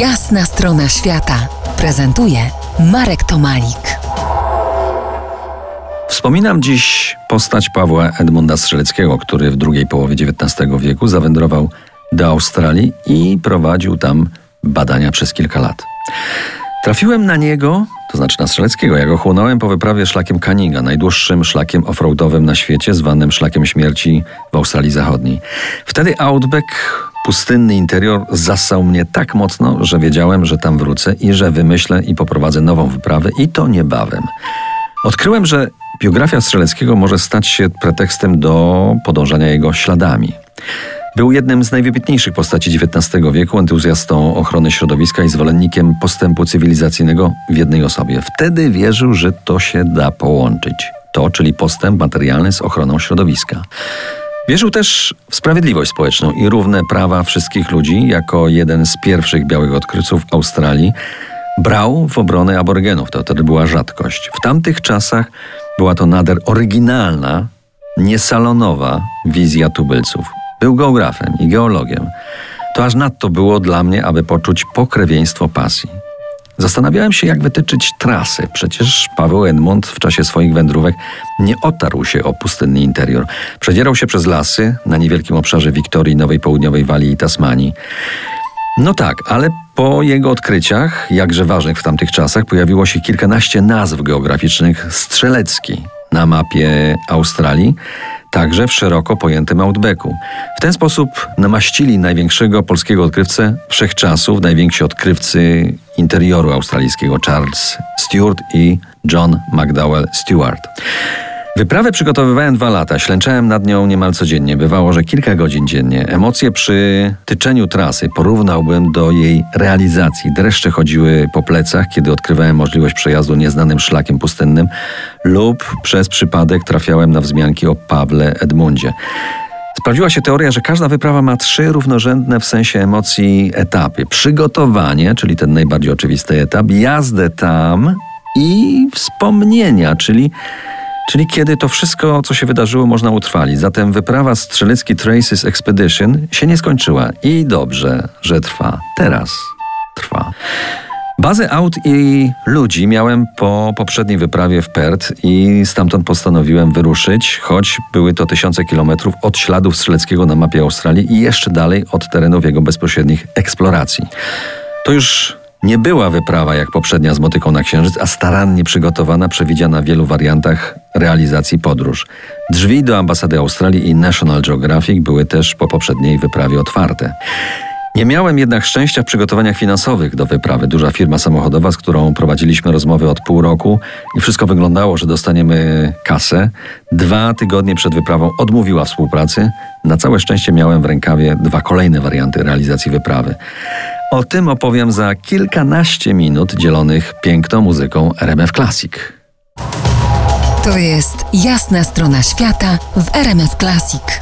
Jasna strona świata prezentuje Marek Tomalik. Wspominam dziś postać Pawła Edmunda Strzeleckiego, który w drugiej połowie XIX wieku zawędrował do Australii i prowadził tam badania przez kilka lat. Trafiłem na niego, to znaczy na Strzeleckiego, jak ochłonąłem po wyprawie szlakiem Kaninga, najdłuższym szlakiem offroadowym na świecie, zwanym szlakiem śmierci w Australii Zachodniej. Wtedy Outback, pustynny interior, zassał mnie tak mocno, że wiedziałem, że tam wrócę i że wymyślę i poprowadzę nową wyprawę i to niebawem. Odkryłem, że biografia Strzeleckiego może stać się pretekstem do podążania jego śladami. Był jednym z najwybitniejszych postaci XIX wieku, entuzjastą ochrony środowiska i zwolennikiem postępu cywilizacyjnego w jednej osobie. Wtedy wierzył, że to się da połączyć. To, czyli postęp materialny z ochroną środowiska. Wierzył też w sprawiedliwość społeczną i równe prawa wszystkich ludzi. Jako jeden z pierwszych białych odkrywców Australii brał w obronę aborygenów. To wtedy była rzadkość. W tamtych czasach była to nader oryginalna, niesalonowa wizja tubylców. Był geografem i geologiem. To aż nadto było dla mnie, aby poczuć pokrewieństwo pasji. Zastanawiałem się, jak wytyczyć trasy. Przecież Paweł Edmund w czasie swoich wędrówek nie otarł się o pustynny interior. Przedzierał się przez lasy na niewielkim obszarze Wiktorii, Nowej Południowej Walii i Tasmanii. No tak, ale po jego odkryciach, jakże ważnych w tamtych czasach, pojawiło się kilkanaście nazw geograficznych strzelecki na mapie Australii także w szeroko pojętym outbacku. W ten sposób namaścili największego polskiego odkrywcę wszechczasów, najwięksi odkrywcy interioru australijskiego Charles Stewart i John McDowell Stewart. Wyprawę przygotowywałem dwa lata, ślęczałem nad nią niemal codziennie, bywało, że kilka godzin dziennie. Emocje przy tyczeniu trasy porównałbym do jej realizacji. Dreszcze chodziły po plecach, kiedy odkrywałem możliwość przejazdu nieznanym szlakiem pustynnym lub przez przypadek trafiałem na wzmianki o Pawle Edmundzie. Sprawdziła się teoria, że każda wyprawa ma trzy równorzędne w sensie emocji etapy. Przygotowanie, czyli ten najbardziej oczywisty etap, jazdę tam i wspomnienia, czyli Czyli kiedy to wszystko, co się wydarzyło, można utrwalić. Zatem wyprawa Strzelecki Traces Expedition się nie skończyła. I dobrze, że trwa. Teraz trwa. Bazę aut i ludzi miałem po poprzedniej wyprawie w Perth i stamtąd postanowiłem wyruszyć, choć były to tysiące kilometrów od śladów Strzeleckiego na mapie Australii i jeszcze dalej od terenów jego bezpośrednich eksploracji. To już nie była wyprawa jak poprzednia z motyką na Księżyc, a starannie przygotowana, przewidziana w wielu wariantach realizacji podróż. Drzwi do ambasady Australii i National Geographic były też po poprzedniej wyprawie otwarte. Nie miałem jednak szczęścia w przygotowaniach finansowych do wyprawy. Duża firma samochodowa, z którą prowadziliśmy rozmowy od pół roku i wszystko wyglądało, że dostaniemy kasę. Dwa tygodnie przed wyprawą odmówiła współpracy. Na całe szczęście miałem w rękawie dwa kolejne warianty realizacji wyprawy. O tym opowiem za kilkanaście minut dzielonych piękną muzyką RMF Classic. To jest jasna strona świata w RMF Classic.